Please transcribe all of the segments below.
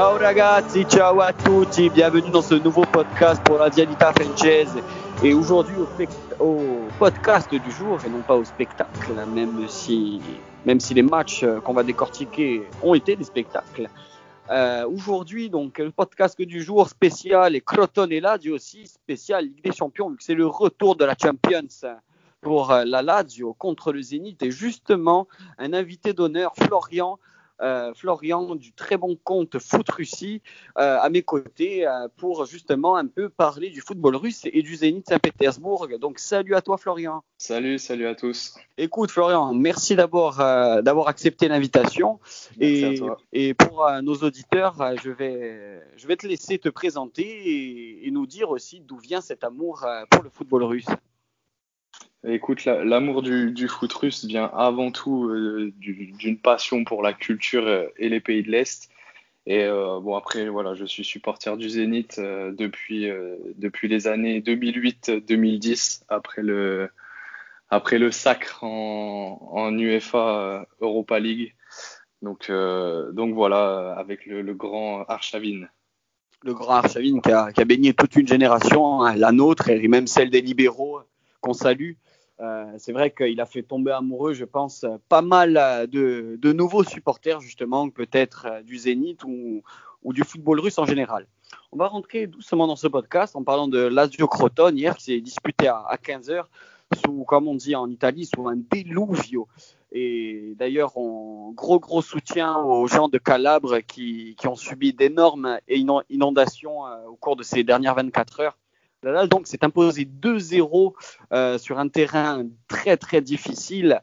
Ciao ragazzi, ciao à tutti, bienvenue dans ce nouveau podcast pour la Dialita Francese. Et aujourd'hui au, podcast du jour et non pas au spectacle, même si, même si les matchs qu'on va décortiquer ont été des spectacles. Euh, aujourd'hui, donc, le podcast du jour spécial et Croton là, Dieu aussi spécial Ligue des Champions, vu que c'est le retour de la Champions pour euh, la Lazio contre le Zénith. Et justement, un invité d'honneur, Florian, euh, Florian du très bon compte Foot Russie euh, à mes côtés euh, pour justement un peu parler du football russe et du Zénith Saint-Pétersbourg. Donc salut à toi Florian. Salut, salut à tous. Écoute Florian, merci d'abord d'avoir accepté l'invitation et, et, pour nos auditeurs, je vais je vais te laisser te présenter et, et nous dire aussi d'où vient cet amour pour le football russe. Écoute, l'amour du, foot russe vient avant tout euh, d'une passion pour la culture euh, et les pays de l'Est. Et euh, bon, après, voilà, je suis supporter du Zénith depuis, depuis les années 2008-2010, après le, après le sacre en, UEFA Europa League. Donc, donc voilà, avec le, grand Arshavin. Le grand Arshavin qui a, qui a baigné toute une génération, hein, la nôtre et même celle des libéraux qu'on salue. Euh, c'est vrai qu'il a fait tomber amoureux, je pense, pas mal euh, de, nouveaux supporters, justement, peut-être euh, du Zénith ou, du football russe en général. On va rentrer doucement dans ce podcast en parlant de Lazio Crotone hier qui s'est disputé à, 15h sous, comme on dit en Italie, sous un deluvio. Et d'ailleurs, on gros gros soutien aux gens de Calabre qui, qui ont subi d'énormes inondations au cours de ces dernières 24 heures. Donc, s'est imposé 2-0 euh, sur un terrain très très difficile.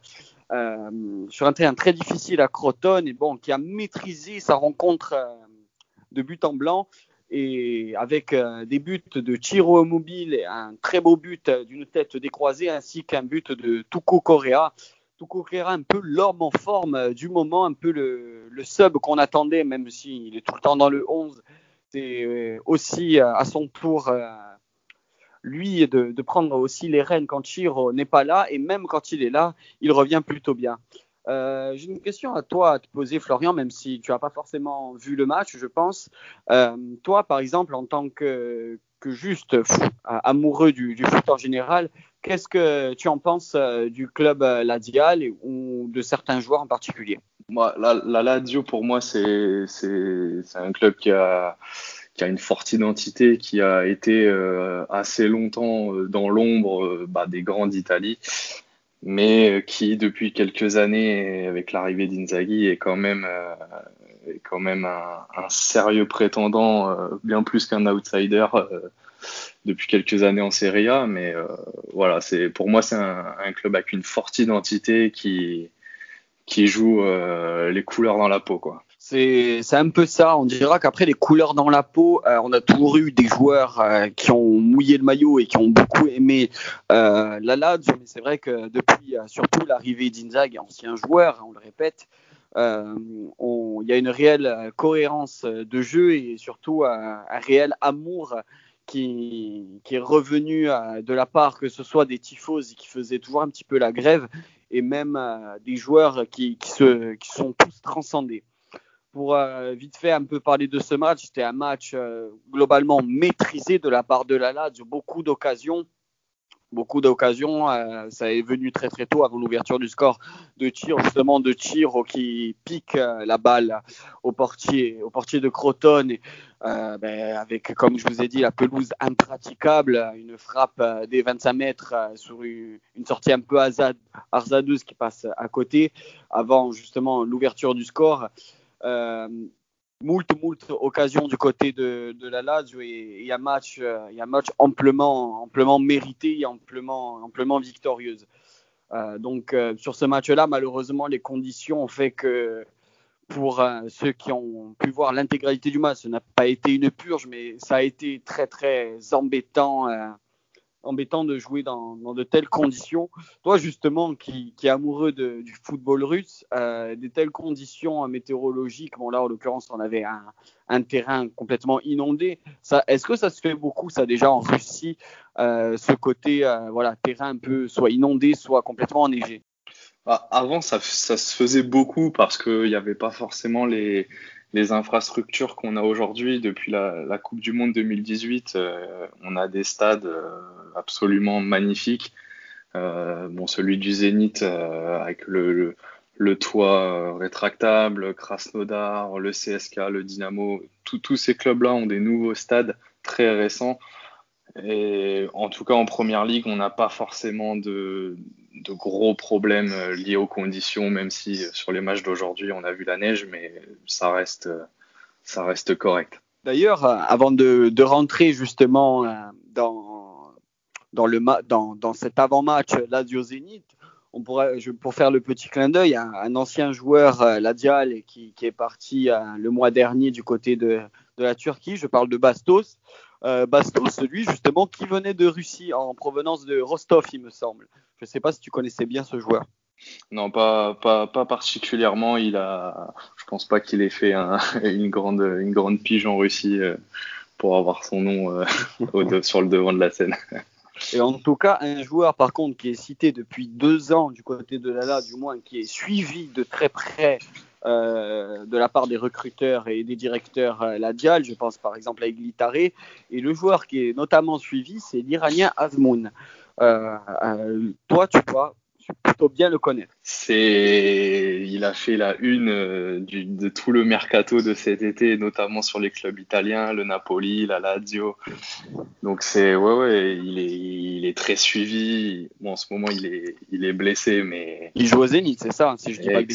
Euh, sur un terrain très difficile à Crotone et bon qui a maîtrisé sa rencontre euh, de but en blanc et avec des buts de Chiro Mobile un très beau but d'une tête décroisée ainsi qu'un but de Tuko Correa. Tuko Correa un peu l'homme en forme du moment, un peu le, le sub qu'on attendait même s'il est tout le temps dans le 11. C'est aussi à son tour lui de, prendre aussi les rênes quand Chiro n'est pas là et même quand il est là, il revient plutôt bien. Euh, J'ai une question à toi à te poser, Florian, même si tu n'as pas forcément vu le match, je pense. Euh, toi, par exemple, en tant que, juste fou, amoureux du, du, foot en général, qu'est-ce que tu en penses euh, du club euh, Ladial ou de certains joueurs en particulier? Moi, la, la pour moi, c'est un club qui a qui a une forte identité, qui a été euh, assez longtemps euh, dans l'ombre euh, bah, des grands d'Italie, mais qui depuis quelques années, avec l'arrivée d'Inzaghi, est quand même, un, sérieux prétendant, bien plus qu'un outsider depuis quelques années en Serie A. Mais voilà, c'est pour moi c'est un, un, club avec une forte identité qui qui joue les couleurs dans la peau, quoi. C'est un peu ça. On dira qu'après les couleurs dans la peau, euh, on a toujours eu des joueurs euh, qui ont mouillé le maillot et qui ont beaucoup aimé euh, la Lazio. Mais c'est vrai que depuis surtout l'arrivée d'Inzaghi, ancien joueur, on le répète, il y a une réelle cohérence de jeu et surtout un réel amour qui, est revenu de la part que ce soit des tifos qui faisaient toujours un petit peu la grève et même des joueurs qui, qui, se, qui sont tous transcendés pour euh, vite fait un peu parler de ce match, c'était un match euh, globalement maîtrisé de la part de la Lazio, beaucoup d'occasions. Beaucoup d'occasions, euh, ça est venu très très tôt avant l'ouverture du score de tir, justement de tir qui pique la balle au portier, au portier de Crotone, ben, avec comme je vous ai dit la pelouse impraticable, une frappe des 25 mètres sur une, sortie un peu hasardeuse qui passe à côté, avant justement l'ouverture du score. Euh, moult, moult occasions du côté de, la Lazio et, y a match, euh, il match amplement, amplement mérité et amplement, amplement victorieuse. Euh, donc sur ce match-là, malheureusement, les conditions ont fait que pour ceux qui ont pu voir l'intégralité du match, ce n'a pas été une purge, mais ça a été très très embêtant embêtant de jouer dans, de telles conditions. Toi, justement, qui, qui est amoureux du football russe, euh, des telles conditions météorologiques, bon là, en l'occurrence, on avait un, terrain complètement inondé. Est-ce que ça se fait beaucoup, ça, déjà en Russie, euh, ce côté, euh, voilà, terrain un peu soit inondé, soit complètement enneigé? Bah, avant, ça, ça, se faisait beaucoup parce qu'il n'y avait pas forcément les, les infrastructures qu'on a aujourd'hui depuis la, Coupe du Monde 2018. Euh, on a des stades euh, absolument magnifiques. Euh, bon, celui du Zénith avec le, toit rétractable, Krasnodar, le CSK, le Dynamo, tous ces clubs-là ont des nouveaux stades très récents. Et en tout cas, en première ligue, on n'a pas forcément de, de gros problèmes euh, liés aux conditions, même si euh, sur les matchs d'aujourd'hui, on a vu la neige, mais ça reste, euh, ça reste correct. D'ailleurs, avant de, rentrer justement dans, dans, le, dans, dans cet avant-match Lazio Zénith, on pourrait, pour faire le petit clin d'œil, un, un, ancien joueur Ladial qui, qui est parti le mois dernier du côté de, de la Turquie, je parle de Bastos. Bastos, lui justement, qui venait de Russie en provenance de Rostov, il me semble. Je ne sais pas si tu connaissais bien ce joueur. Non, pas, pas, pas particulièrement. Il a, je pense pas qu'il ait fait une, grande, une grande pige en Russie euh, pour avoir son nom euh, sur le devant de la scène. Et en tout cas, un joueur par contre qui est cité depuis deux ans du côté de Lala, du moins qui est suivi de très près euh, de la part des recruteurs et des directeurs euh, Ladial, je pense par exemple à Iglitare, et le joueur qui est notamment suivi, c'est l'Iranien Azmoun. Euh, euh, toi, tu vois plutôt bien le connaître. C'est, il a fait la une euh, du, de tout le mercato de cet été, notamment sur les clubs italiens, le Napoli, la Lazio. Donc c'est, ouais, ouais, il est, il est très suivi. Bon, en ce moment, il est, il est blessé, mais. Il joue au Zénith, c'est ça, si je dis pas le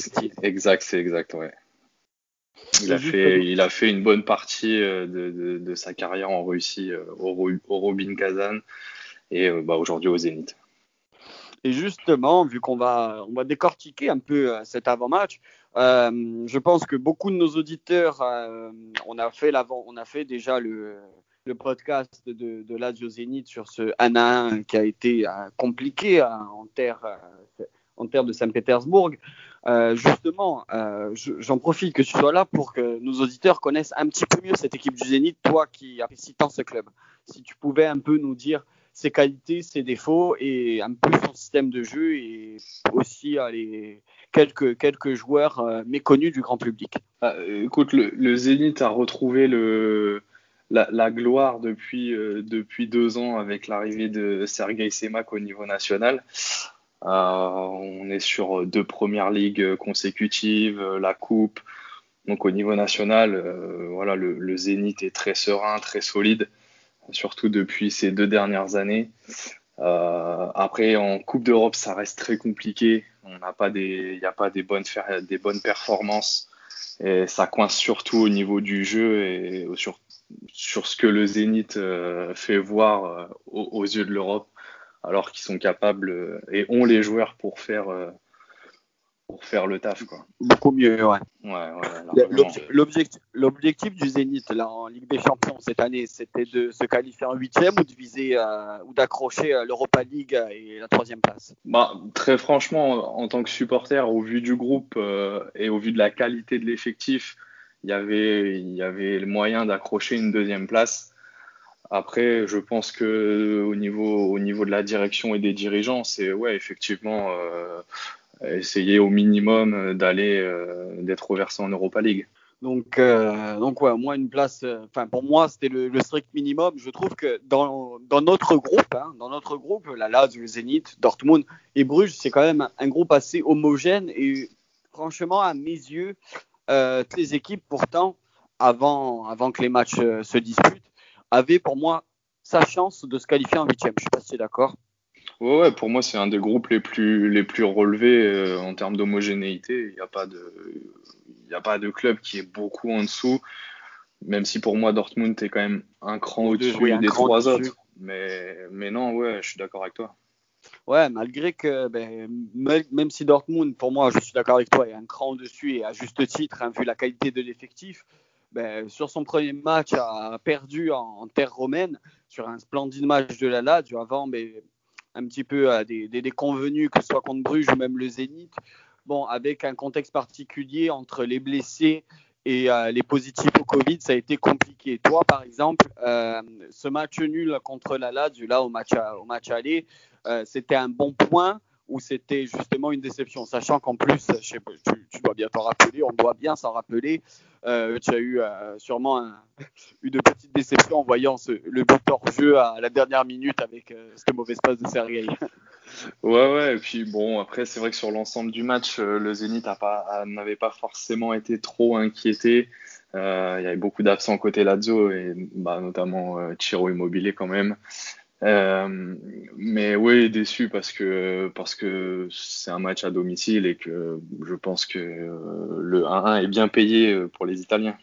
Exact, c'est exact, ouais. Il a, fait, il a fait une bonne partie de, de, de sa carrière en Russie au, au Robin Kazan et euh, bah, aujourd'hui au Zénith. Et justement, vu qu'on va, on va décortiquer un peu euh, cet avant-match, euh, je pense que beaucoup de nos auditeurs, on, a fait on a fait déjà le, le podcast de, de Lazio Zénith sur ce 1 1 qui a été compliqué en terre, en terre de Saint-Pétersbourg. justement, j'en profite que tu sois là pour que nos auditeurs connaissent un petit peu mieux cette équipe du Zénith, toi qui apprécies tant ce club. Si tu pouvais un peu nous dire ses qualités, ses défauts et un peu son système de jeu et aussi quelques, quelques joueurs euh, méconnus du grand public. Ah, écoute, le, Zénith a retrouvé le, la, gloire depuis, euh, depuis deux ans avec l'arrivée de Sergei Semak au niveau national. Euh, on est sur deux premières ligues consécutives, la coupe. Donc au niveau national, voilà, le, le Zénith est très serein, très solide surtout depuis ces deux dernières années. Euh, après, en Coupe d'Europe, ça reste très compliqué. On n'a pas des, il n'y a pas des bonnes, des bonnes performances. Et ça coince surtout au niveau du jeu et sur, sur ce que le Zénith euh, fait voir euh, aux, aux, yeux de l'Europe, alors qu'ils sont capables et ont les joueurs pour faire pour faire le taf. Quoi. Beaucoup mieux, ouais. L'objectif du Zénith là, en Ligue des Champions cette année, c'était de se qualifier en huitième ou de viser euh, ou d'accrocher euh, l'Europa League et la troisième place? Bah, Très franchement, en tant que supporter, au vu du groupe euh, et au vu de la qualité de l'effectif, il y avait, il y avait le moyen d'accrocher une deuxième place. Après, je pense que au niveau, au niveau de la direction et des dirigeants, c'est ouais, effectivement, essayer au minimum euh, d'aller euh, d'être reversé en Europa League. Donc, euh, donc ouais, moi une place. Enfin, pour moi, c'était le, strict minimum. Je trouve que dans, dans notre groupe, hein, dans notre groupe, la Lazio, le Zénith, Dortmund et Bruges, c'est quand même un, groupe assez homogène et franchement, à mes yeux, euh, les équipes pourtant, avant, avant que les matchs se disputent, avaient pour moi sa chance de se qualifier en huitième. Je suis pas si d'accord. Ouais, ouais, pour moi, c'est un des groupes les plus, les plus relevés euh, en termes d'homogénéité. Il n'y a, pas de, a pas de club qui est beaucoup en dessous, même si pour moi, Dortmund est quand même un cran au-dessus des trois autres. Mais, mais non, ouais, je suis d'accord avec toi. Ouais, malgré que, ben, même si Dortmund, pour moi, je suis d'accord avec toi, est un cran au-dessus et à juste titre, hein, vu la qualité de l'effectif, ben, sur son premier match, a perdu en, terre romaine sur un splendide match de la Lazio. Avant, mais un petit peu à des, des, convenus, que ce soit contre Bruges ou même le Zénith. Bon, avec un contexte particulier entre les blessés et euh, les positifs au Covid, ça a été compliqué. Toi, par exemple, euh, ce match nul contre la Lazio, là, au match, aller, euh, c'était un bon point ou c'était justement une déception Sachant qu'en plus, tu, dois bien t'en rappeler, on doit bien s'en rappeler, euh, tu as eu euh, sûrement une petite déception en voyant le but hors jeu à la dernière minute avec euh, cette mauvaise passe de Sergei. Ouais, ouais, et puis bon, après, c'est vrai que sur l'ensemble du match, le Zénith n'avait pas, pas forcément été trop inquiété. il y avait beaucoup d'absents côté Lazio, et bah, notamment Chiro Immobilier quand même. Euh, mais oui, déçu parce que parce que c'est un match à domicile et que je pense que euh, le 1-1 est bien payé euh, pour les Italiens.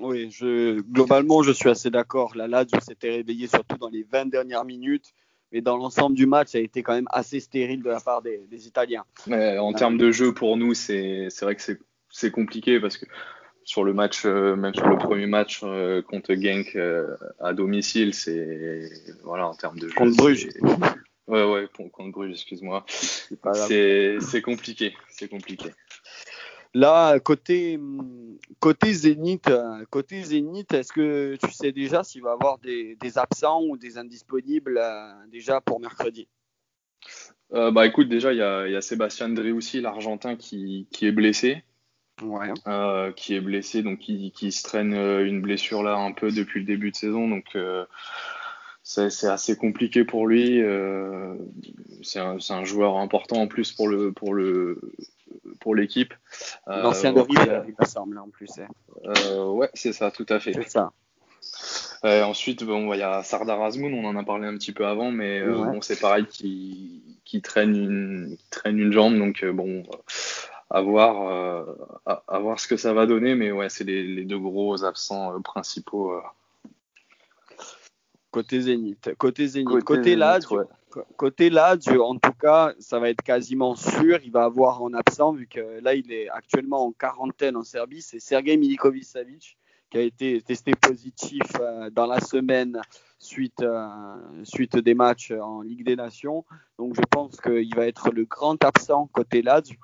Oui, je, globalement, je suis assez d'accord. La Lazio s'était réveillée surtout dans les 20 dernières minutes, mais dans l'ensemble du match, ça a été quand même assez stérile de la part des, Italiens. Mais en termes de jeu, pour nous, c'est vrai que c'est compliqué parce que sur le match, euh, même sur le premier match euh, contre Genk euh, à domicile, c'est voilà en termes de jeu. Contre Bruges. Ouais, ouais, contre Bruges, excuse-moi. C'est compliqué, c'est compliqué. Là, côté côté Zénith, côté Zénith, est-ce que tu sais déjà s'il va y avoir des, des, absents ou des indisponibles déjà pour mercredi? Bah écoute, déjà il y a, y a, Sébastien Driussi, l'Argentin, qui, qui est blessé. Euh, qui est blessé, donc qui, qui, se traîne euh, une blessure là un peu depuis le début de saison, donc euh, c'est assez compliqué pour lui. c'est un, un, joueur important en plus pour le pour le pour l'équipe. L'ancien de River, il me semble en plus. ouais, c'est ça, tout à fait. C'est ça. ensuite, bon, il y a Sardar Azmoun, on en a parlé un petit peu avant, mais bon, c'est pareil qui, qui traîne une qui traîne une jambe, donc bon à voir, euh, à, voir ce que ça va donner. Mais ouais, c'est les, deux gros absents euh, principaux. Euh. Côté Zénith. Côté Zénith. Côté, côté Lazio, en tout cas, ça va être quasiment sûr. Il va avoir en absent, vu que là, il est actuellement en quarantaine en Serbie. C'est Sergei Milikovic-Savic qui a été testé positif dans la semaine suite, suite des matchs en Ligue des Nations. Donc je pense qu'il va être le grand absent côté Lazio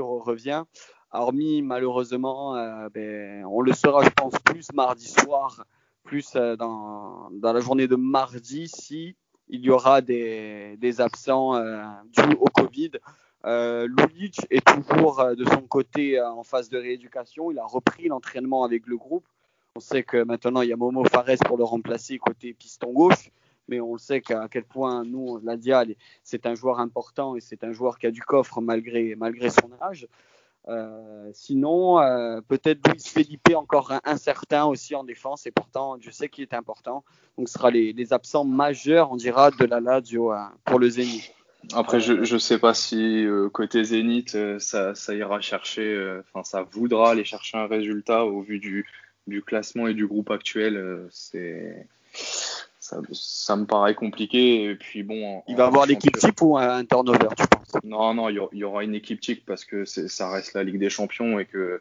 revient. Hormis, malheureusement, euh, ben, on le saura, je pense, plus mardi soir, plus euh, dans, dans, la journée de mardi, si il y aura des, des absents euh, dus au Covid. Lulic est toujours de son côté en phase de rééducation. Il a repris l'entraînement avec le groupe. On sait que maintenant, il y a Momo Fares pour le remplacer côté piston gauche mais on sait qu'à quel point nous, la Dial, c'est un joueur important et c'est un joueur qui a du coffre malgré, malgré son âge. Euh, sinon, euh, peut-être Luis Felipe encore incertain aussi en défense et pourtant je sais qu'il est important. Donc ce sera les, absents majeurs, on dira, de la Lazio euh, pour le Zénith. Après, je ne sais pas si côté Zénith, ça, ça, ira chercher, enfin ça voudra aller chercher un résultat au vu du, du classement et du groupe actuel. c'est ça, me paraît compliqué. Et puis bon, il va avoir l'équipe type ou un turnover, tu penses? Non, non, il y aura une équipe type parce que ça reste la Ligue des Champions et que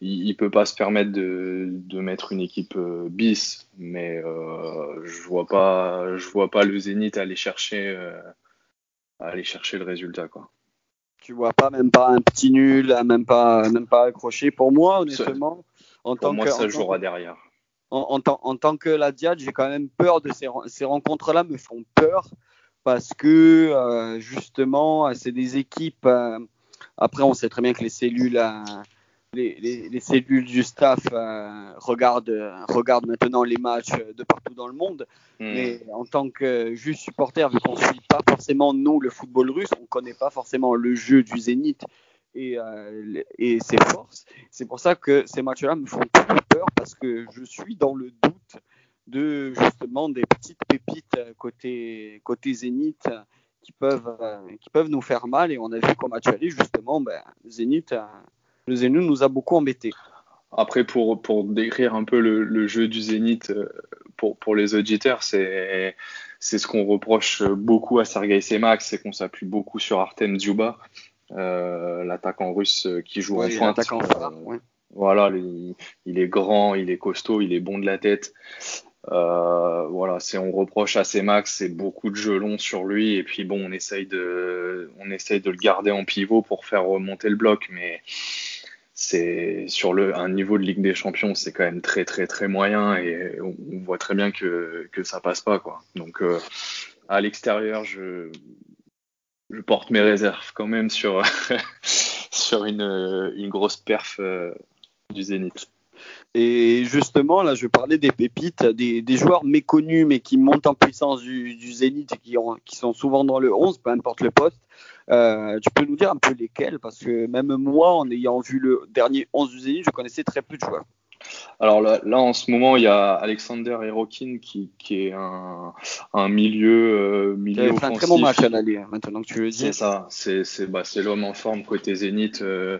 il, peut pas se permettre de, de mettre une équipe euh, bis. Mais euh, je vois pas, je vois pas le Zénith aller chercher, euh, aller chercher le résultat, quoi. Tu vois pas même pas un petit nul, même pas, même pas accroché. Pour moi, honnêtement, en tant moi, que, ça jouera derrière en, tant, que la Diade, j'ai quand même peur de ces, ces rencontres-là, me font peur parce que euh, justement, c'est des équipes. Euh, après, on sait très bien que les cellules, euh, les, cellules du staff regardent, regardent maintenant les matchs de partout dans le monde. Hmm. Mais en tant que juste supporter, vu qu'on ne suit pas forcément nous le football russe, on ne connaît pas forcément le jeu du Zénith et, et ses forces. C'est pour ça que ces matchs-là me font très peur parce que je suis dans le doute de justement des petites pépites côté, côté Zénith qui peuvent, qui peuvent nous faire mal. Et on a vu qu'au match aller, justement, ben, Zénith, le Zénith nous a beaucoup embêtés. Après, pour, pour décrire un peu le, jeu du Zénith pour, pour les auditeurs, c'est ce qu'on reproche beaucoup à Sergei Semak, c'est qu'on s'appuie beaucoup sur Artem Djuba, euh, l'attaquant russe qui joue en pointe. Euh, voilà, il, est grand, il est costaud, il est bon de la tête. Euh, voilà, c'est on reproche à Max, c'est beaucoup de jeux longs sur lui et puis bon, on essaye de, on essaye de le garder en pivot pour faire remonter le bloc, mais c'est sur le un niveau de Ligue des Champions, c'est quand même très très très moyen et on, voit très bien que que ça passe pas quoi. Donc à l'extérieur, je je porte mes réserves quand même sur, sur une, une, grosse perf du Zénith. Et justement, là, je parlais des pépites, des, des, joueurs méconnus, mais qui montent en puissance du, du Zénith et qui, ont, qui, sont souvent dans le 11, peu importe le poste. Euh, tu peux nous dire un peu lesquels? Parce que même moi, en ayant vu le dernier 11 du Zénith, je connaissais très peu de joueurs. Alors là, là, en ce moment, il y a Alexander Erokin qui, qui est un, un milieu, euh, milieu offensif. un très bon match à l'aller, hein, maintenant que tu le dis. C'est ça, c'est bah, l'homme en forme côté Zénith. Euh,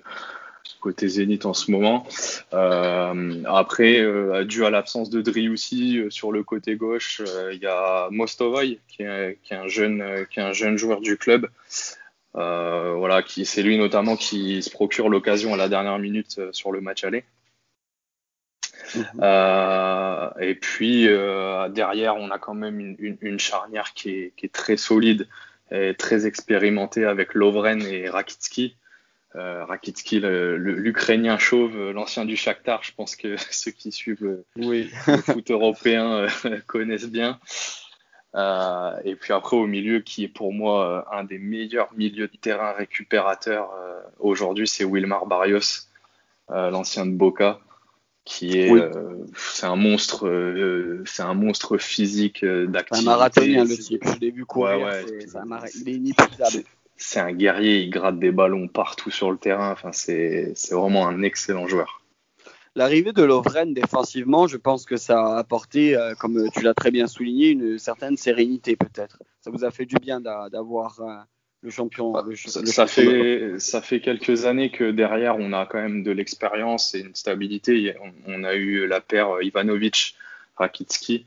côté Zénith en ce moment. Euh, après, euh, dû à l'absence de Driussi euh, sur le côté gauche, il y a Mostovoy qui est, qui est, un jeune, qui est un jeune joueur du club. voilà, qui c'est lui notamment qui se procure l'occasion à la dernière minute sur le match aller. Mhm. et puis derrière, on a quand même une, une, charnière qui est, qui est, très solide et très expérimentée avec Lovren et Rakitski. Euh, Rakitski, l'Ukrainien chauve, euh, l'ancien du Shakhtar, je pense que ceux qui suivent le, foot européen euh, connaissent bien. et puis après au milieu, qui est pour moi un des meilleurs milieux de terrain récupérateurs aujourd'hui, c'est Wilmar Barrios, l'ancien de Boca, qui est, c'est un monstre, c'est un monstre physique d'activité. Un marathonien le type, je l'ai vu courir, ouais, il est inépuisable c'est un guerrier, il gratte des ballons partout sur le terrain. Enfin, c'est vraiment un excellent joueur. L'arrivée de Lovren défensivement, je pense que ça a apporté, euh, comme tu l'as très bien souligné, une certaine sérénité peut-être. Ça vous a fait du bien d'avoir euh, le champion. Bah, ça, fait, ça fait quelques années que derrière, on a quand même de l'expérience et une stabilité. On, a eu la paire Ivanovic-Rakitski.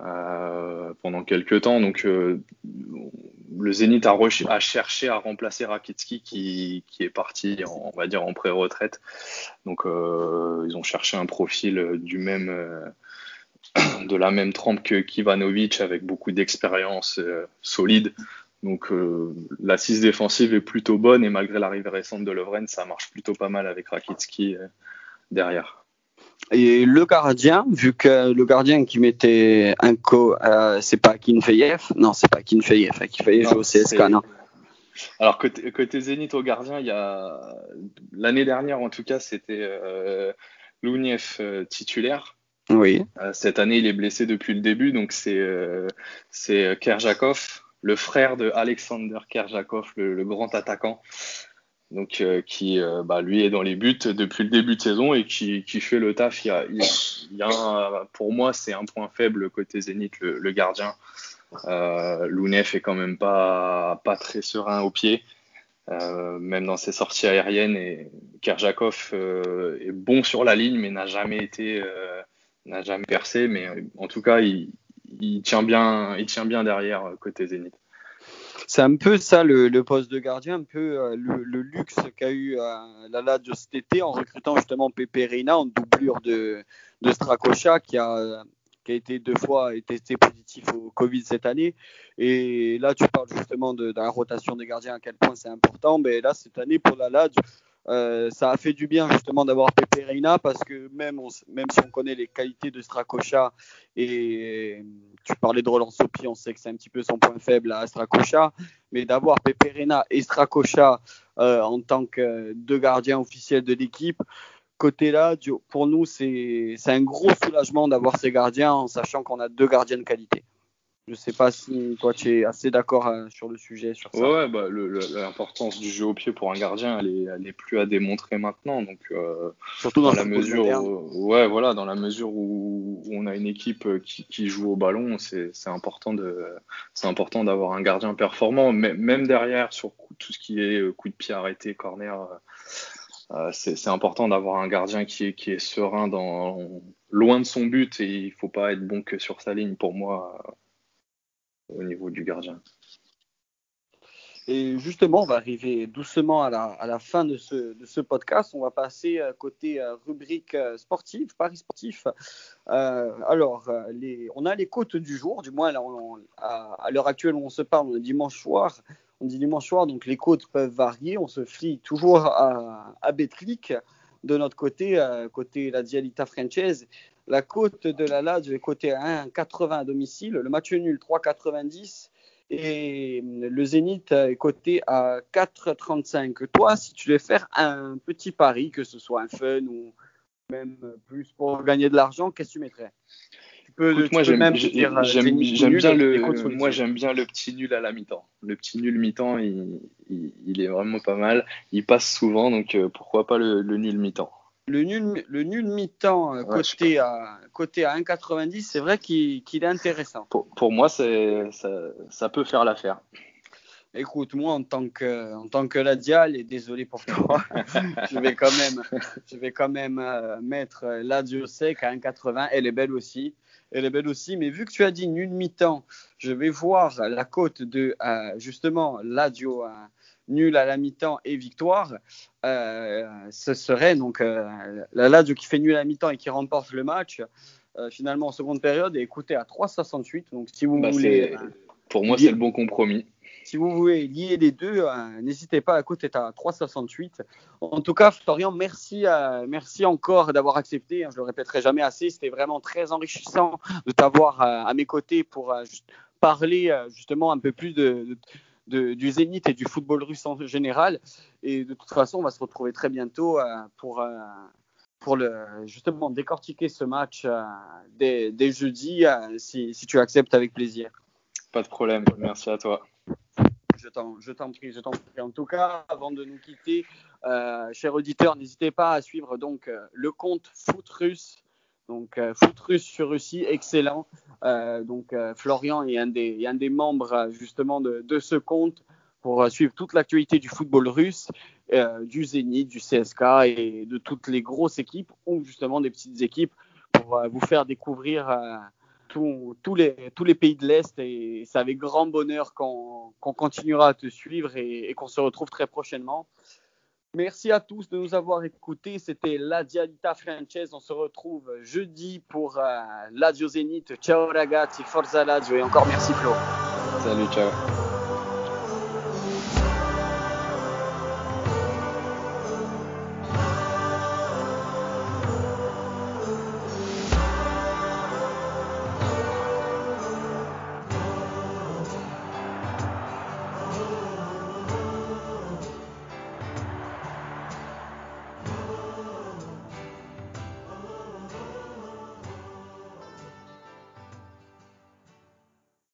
Euh, pendant quelques temps. Donc, euh, le Zénith a, a, cherché à remplacer Rakitsky qui, qui est parti, on va dire, en pré-retraite. Donc, euh, ils ont cherché un profil du même, de la même trempe que Kivanovic avec beaucoup d'expérience solide. Donc, l'assise défensive est plutôt bonne et malgré l'arrivée récente de Lovren, ça marche plutôt pas mal avec Rakitsky derrière. Et le gardien, vu que le gardien qui mettait un co, euh, c'est pas Kinfeyev, non, c'est pas Kinfeyev, Kinfeyev joue au CSK, non. Alors côté, côté Zénith au gardien, il y a l'année dernière en tout cas, c'était euh, Louniev euh, titulaire. Oui. Euh, cette année, il est blessé depuis le début, donc euh, c'est Kerjakov, le frère de Alexander Kerjakov, le, grand attaquant donc euh, qui euh, bah, lui est dans les buts depuis le début de saison et qui, fait le taf. Il y a, pour moi, c'est un point faible côté Zénith, le, gardien. Euh, Lounef est quand même pas, pas très serein au pied, euh, même dans ses sorties aériennes. Et Kerjakov est bon sur la ligne, mais n'a jamais été, n'a jamais percé. Mais en tout cas, il, tient bien, il tient bien derrière côté Zénith. C'est un peu ça le, poste de gardien, un peu euh, le, luxe qu'a eu euh, la Lazio cet été en recrutant justement Pepe Reina en doublure de, de Strakosha qui a, qui a été deux fois testé positif au Covid cette année. Et là, tu parles justement de, la rotation des gardiens, à quel point c'est important. Mais là, cette année, pour la Lazio, euh, ça a fait du bien justement d'avoir Pepe Reina parce que même, même si on connaît les qualités de Strakosha et tu parlais de au pied, on sait que c'est un petit peu son point faible à Strakosha, mais d'avoir Pepe Reina et Strakosha euh, en tant que deux gardiens officiels de l'équipe, côté là, pour nous, c'est un gros soulagement d'avoir ces gardiens en sachant qu'on a deux gardiens de qualité. Je sais pas si toi tu es assez d'accord euh, sur le sujet. Sur ça. Ouais, bah, l'importance du jeu au pied pour un gardien, elle est, elle est plus à démontrer maintenant. Donc, euh, Surtout dans, la mesure, où, ouais, voilà, dans la mesure où, on a une équipe euh, qui, qui joue au ballon, c'est important de, c'est important d'avoir un gardien performant, même derrière sur tout ce qui est coup de pied arrêté, corner. Euh, c'est important d'avoir un gardien qui est, qui est serein dans loin de son but et il faut pas être bon que sur sa ligne pour moi au niveau du gardien. Et justement, on va arriver doucement à la, fin de ce, podcast. On va passer euh, côté euh, rubrique euh, sportive, Paris sportif. Alors, les, on a les côtes du jour, du moins là, à, l'heure actuelle où on se parle, on est dimanche soir. On dit dimanche soir, donc les côtes peuvent varier. On se fie toujours à, à de notre côté, côté la Dialita française. La côte de la Lazio est côté 1,80 à domicile. Le match nul 3,90 et le Zénith est coté à 4,35. Toi, si tu devais faire un petit pari, que ce soit un fun ou même plus pour gagner de l'argent, qu'est-ce que tu mettrais? Moi j'aime bien le moi j'aime bien le petit nul à la mi-temps. Le petit nul mi-temps, il, il, est vraiment pas mal. Il passe souvent, donc euh, pourquoi pas le, nul mi-temps. Le nul, le nul mi-temps euh, côté, à, côté à 1,90, c'est vrai qu'il est intéressant. Pour, pour moi, ça, ça peut faire l'affaire. Écoute, moi en tant que en tant que Ladial, et désolé pour toi, je vais quand même je vais quand même euh, mettre Ladio Sec à 1,80. Elle est belle aussi, elle est belle aussi. Mais vu que tu as dit nul mi-temps, je vais voir la cote de euh, justement Ladio euh, nul à la mi-temps et victoire. ce serait donc la Ladio qui fait nul à la mi-temps et qui remporte le match. finalement en seconde période est écoutée à 3,68. Donc si vous bah, voulez, pour moi c'est le bon compromis si vous voulez lier les deux, euh, n'hésitez pas, à côté à 3,68. En tout cas, Florian, merci, euh, merci encore d'avoir accepté. Hein, je le répéterai jamais assez. C'était vraiment très enrichissant de t'avoir euh, à mes côtés pour parler justement un peu plus de, du Zénith et du football russe en général. Et de toute façon, on va se retrouver très bientôt pour pour le, justement décortiquer ce match dès, jeudi, si, si, tu acceptes avec plaisir. Pas de problème, merci à toi. Je t'en, je t'en prie, je t'en prie. En tout cas, avant de nous quitter, euh, chers auditeurs, n'hésitez pas à suivre donc euh, le compte Foot Russe. Donc euh, Foot Russe sur Russie, excellent. donc Florian est un des, membres justement de, ce compte pour suivre toute l'actualité du football russe, du Zénith, du CSK et de toutes les grosses équipes ou justement des petites équipes pour vous faire découvrir tous les pays de l'Est et c'est avec grand bonheur qu'on continuera à te suivre et, qu'on se retrouve très prochainement. Merci à tous de nous avoir écoutés. C'était la Dialita Frances. On se retrouve jeudi pour euh, l'Adio Zénith. Ciao ragazzi, forza Lazio et encore merci Flo. Salut, ciao.